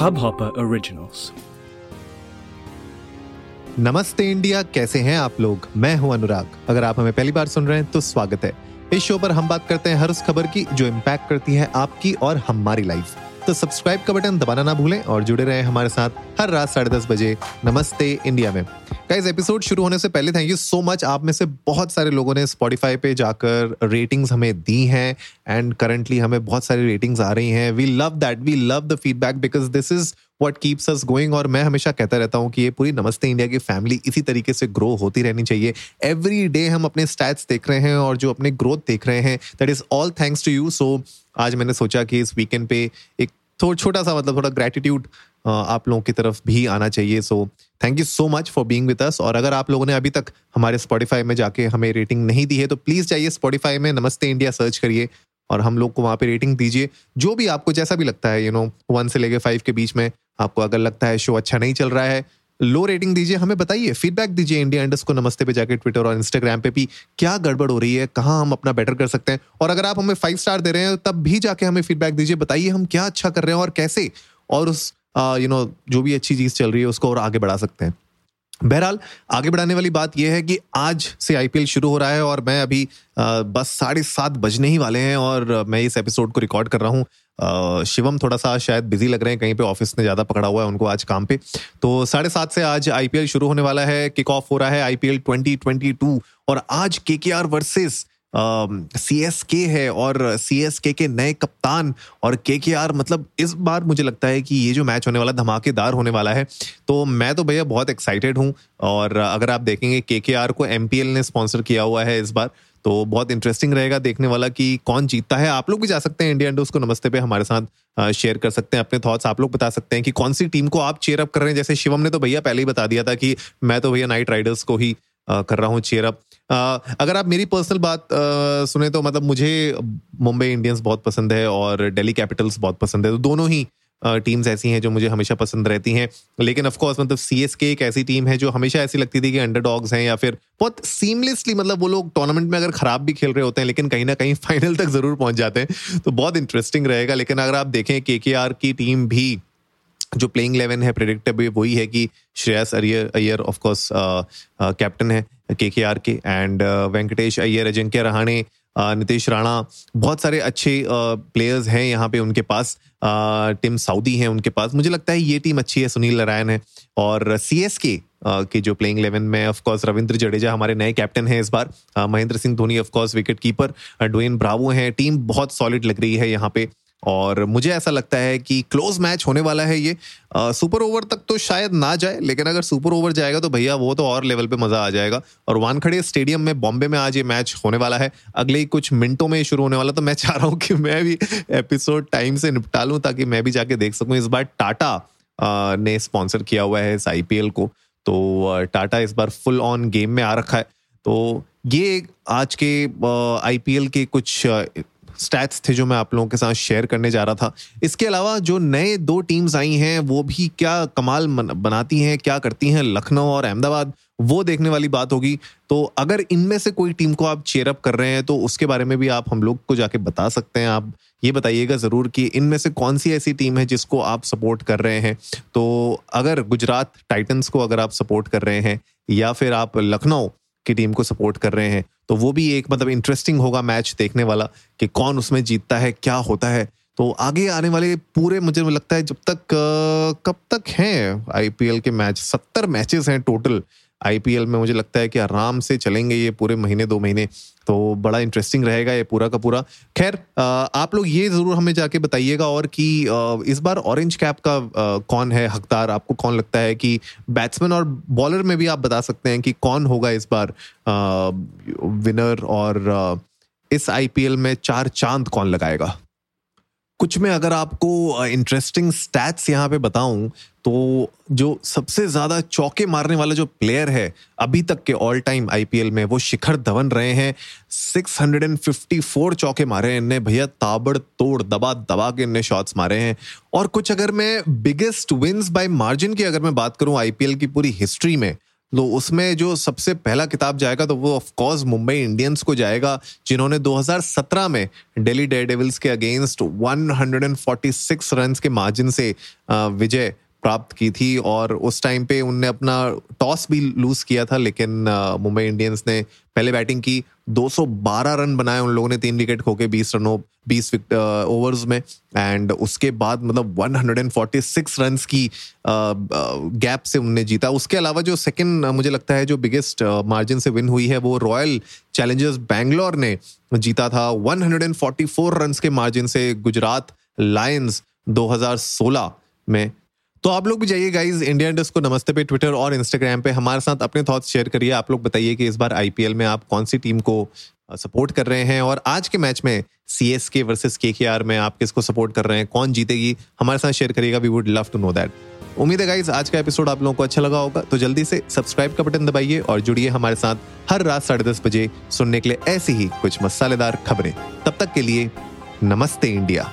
Hubhopper originals नमस्ते India, कैसे हैं आप लोग? मैं हूँ अनुराग। अगर आप हमें पहली बार सुन रहे हैं तो स्वागत है। इस शो पर हम बात करते हैं हर उस खबर की जो इम्पैक्ट करती है आपकी और हमारी लाइफ तो सब्सक्राइब का बटन दबाना ना भूलें और जुड़े रहें हमारे साथ हर रात साढ़े दस बजे नमस्ते इंडिया में। गाइस एपिसोड शुरू होने से पहले थैंक यू सो मच आप में से बहुत सारे लोगों ने स्पॉटिफाई पे जाकर रेटिंग्स हमें दी हैं एंड करंटली हमें बहुत सारी रेटिंग्स आ रही हैं। We love that we love the feedback because this is what keeps us going और मैं हमेशा कहता रहता हूँ कि ये पूरी नमस्ते इंडिया की फैमिली इसी तरीके से ग्रो होती रहनी चाहिए। एवरी डे हम अपने स्टैट्स देख रहे हैं और जो अपने ग्रोथ देख रहे हैं that is all thanks to you so आज मैंने सोचा कि इस वीकेंड पे एक थोड़ा छोटा सा मतलब थोड़ा ग्रेटिट्यूड आप लोगों की तरफ़ भी आना चाहिए। So thank you so much for being with us और अगर आप लोगों ने अभी तक हमारे स्पॉटिफाई में जाके हमें रेटिंग नहीं दी है तो प्लीज़ जाइए स्पॉटिफाई में नमस्ते इंडिया सर्च करिए और हम लोग को वहाँ पे रेटिंग दीजिए। जो भी आपको जैसा भी लगता है यू नो वन से लेके फाइव के बीच में आपको अगर लगता है शो अच्छा नहीं चल रहा है लो रेटिंग दीजिए, हमें बताइए फीडबैक दीजिए इंडिया इंडस्ट को, नमस्ते पे जाके ट्विटर और इंस्टाग्राम पे भी, क्या गड़बड़ हो रही है, कहाँ हम अपना बेटर कर सकते हैं? और अगर आप हमें फाइव स्टार दे रहे हैं, तब भी जाके हमें फीडबैक दीजिए, बताइए हम क्या अच्छा कर रहे हैं और कैसे और उस यू नो जो भी अच्छी चीज़ चल रही है, उसको और आगे बढ़ा सकते हैं। बहरहाल, आगे बढ़ाने वाली बात यह है कि आज से आईपीएल शुरू हो रहा है और मैं अभी बस साढ़े सात बजने ही वाले हैं और मैं इस एपिसोड को रिकॉर्ड कर रहा हूँ। शिवम थोड़ा सा शायद बिज़ी लग रहे हैं, कहीं पे ऑफ़िस ने ज़्यादा पकड़ा हुआ है उनको आज काम पे। तो साढ़े सात से आज आईपीएल शुरू होने वाला है किक ऑफ़ हो रहा है आईपीएल 2022 और आज के के वर्सेस सी एस के है और सी एस के के नए कप्तान और के के आर मतलब इस बार मुझे लगता है कि ये जो मैच होने वाला, धमाकेदार होने वाला है तो मैं तो भैया बहुत एक्साइटेड हूँ और अगर आप देखेंगे के के आर को एम पी एल ने स्पॉन्सर किया हुआ है इस बार तो बहुत इंटरेस्टिंग रहेगा देखने वाला कि कौन जीतता है। आप लोग भी जा सकते हैं इंडिया इंडोज को नमस्ते पे, हमारे साथ शेयर कर सकते हैं अपने थॉट्स आप लोग बता सकते हैं कि कौन सी टीम को आप चेयर अप कर रहे हैं। जैसे शिवम ने तो भैया पहले ही बता दिया था कि मैं तो भैया नाइट राइडर्स को ही कर रहा हूँ चेयर अप अगर आप मेरी पर्सनल बात सुने तो मतलब मुझे मुंबई इंडियंस बहुत पसंद है और दिल्ली कैपिटल्स बहुत पसंद है। तो दोनों ही टीम्स ऐसी हैं जो मुझे हमेशा पसंद रहती हैं। लेकिन ऑफ़ कोर्स मतलब सी एस के एक ऐसी टीम है जो हमेशा ऐसी लगती थी कि अंडर डॉग्स हैं या फिर बहुत सीमलेसली मतलब वो लोग टूर्नामेंट में अगर खराब भी खेल रहे होते हैं, लेकिन कहीं ना कहीं फाइनल तक ज़रूर पहुँच जाते हैं। तो बहुत इंटरेस्टिंग रहेगा। लेकिन अगर आप देखें के की टीम भी जो प्लेइंग इलेवन है प्रेडिक्टेबल वही है कि Shreyas Iyer Iyer of course captain है के के आर के एंड वेंकटेश अय्यर अजिंक्य रहाणे नितेश राणा बहुत सारे अच्छे प्लेयर्स हैं यहाँ पे उनके पास टीम सऊदी हैं उनके पास। मुझे लगता है ये टीम अच्छी है, सुनील नारायण है, और सी एस के के जो प्लेइंग इलेवन में ऑफ़ कोर्स रविंद्र जडेजा हमारे नए कैप्टन हैं इस बार। Mahendra Singh Dhoni of course wicket keeper Dwayne Bravo हैं। टीम बहुत सॉलिड लग रही है यहाँ पे और मुझे ऐसा लगता है कि क्लोज मैच होने वाला है ये। सुपर ओवर तक तो शायद ना जाए, लेकिन अगर सुपर ओवर जाएगा तो भैया वो तो और लेवल पे मज़ा आ जाएगा। और वानखड़े स्टेडियम में बॉम्बे में आज ये मैच होने वाला है। अगले कुछ मिनटों में शुरू होने वाला तो मैं चाह रहा हूँ कि मैं भी एपिसोड टाइम से निपटा लूँ, ताकि मैं भी जाके देख सकूँ। इस बार टाटा ने स्पॉन्सर किया हुआ है इस आईपीएल को। तो टाटा इस बार फुल ऑन गेम में आ रखा है। तो ये आज के आईपीएल के कुछ स्टैट्स थे जो मैं आप लोगों के साथ शेयर करने जा रहा था। इसके अलावा जो नए दो टीम्स आई हैं, वो भी क्या कमाल बनाती हैं, क्या करती हैं लखनऊ और अहमदाबाद, वो देखने वाली बात होगी। तो अगर इनमें से कोई टीम को आप चेयर अप कर रहे हैं तो उसके बारे में भी आप हम लोग को जाके बता सकते हैं। आप ये बताइएगा ज़रूर कि इनमें से कौन सी ऐसी टीम है जिसको आप सपोर्ट कर रहे हैं। तो अगर गुजरात टाइटन्स को अगर आप सपोर्ट कर रहे हैं, या फिर आप लखनऊ की टीम को सपोर्ट कर रहे हैं तो वो भी एक मतलब इंटरेस्टिंग होगा मैच देखने वाला कि कौन उसमें जीतता है, क्या होता है। तो आगे आने वाले पूरे मुझे लगता है जब तक कब तक हैं आईपीएल के मैच सत्तर मैचेस हैं टोटल आईपीएल में मुझे लगता है कि आराम से चलेंगे ये पूरे महीने, दो महीने तो बड़ा इंटरेस्टिंग रहेगा ये पूरा का पूरा। खैर आप लोग ये ज़रूर हमें जाके बताइएगा और कि इस बार ऑरेंज कैप का कौन है हकदार? आपको कौन लगता है कि बैट्समैन और बॉलर में भी आप बता सकते हैं कि कौन होगा इस बार विनर और इस आईपीएल में चार चाँद कौन लगाएगा? कुछ में अगर आपको इंटरेस्टिंग स्टैट्स यहाँ पे बताऊँ तो जो सबसे ज़्यादा चौके मारने वाला जो प्लेयर है, अभी तक के ऑल टाइम आईपीएल में, वो शिखर धवन रहे हैं। 654 चौके मारे हैं इनने। भैया ताबड़ तोड़ दबा दबा के इनने शॉट्स मारे हैं। और कुछ अगर मैं बिगेस्ट विंस बाय मार्जिन की अगर मैं बात करूँ आईपीएल की पूरी हिस्ट्री में तो उसमें जो सबसे पहला किताब जाएगा तो वो ऑफ़ कोर्स मुंबई इंडियंस को जाएगा, जिन्होंने 2017 में दिल्ली डेयरडेविल्स के अगेंस्ट 146 रन के मार्जिन से विजय प्राप्त की थी और उस टाइम पे उनने अपना टॉस भी लूज किया था, लेकिन मुंबई इंडियंस ने पहले बैटिंग की 212 रन बनाए, उन लोगों ने तीन विकेट खो के बीस रनों, बीस ओवर्स में। एंड उसके बाद मतलब 146 रन की गैप से उनने जीता। उसके अलावा जो सेकंड मुझे लगता है जो बिगेस्ट मार्जिन से विन हुई है, वो रॉयल चैलेंजर्स बैंगलोर ने जीता था। 144 रन के मार्जिन से गुजरात लायंस 2016 में तो आप लोग भी जाइए गाइज़ इंडिया इंडस्ट को नमस्ते पे ट्विटर और इंस्टाग्राम पे। हमारे साथ अपने थॉट्स शेयर करिए। आप लोग बताइए कि इस बार आईपीएल में आप कौन सी टीम को सपोर्ट कर रहे हैं? और आज के मैच में सी एस के वर्सेज के के आर में आप किसको सपोर्ट कर रहे हैं? कौन जीतेगी? हमारे साथ शेयर करिएगा। We would love to know that उम्मीद है गाइज़ आज का एपिसोड आप लोगों को अच्छा लगा होगा। तो जल्दी से सब्सक्राइब का बटन दबाइए और जुड़िए हमारे साथ हर रात साढ़े दस बजे सुनने के लिए ऐसी ही कुछ मसालेदार खबरें। तब तक के लिए नमस्ते इंडिया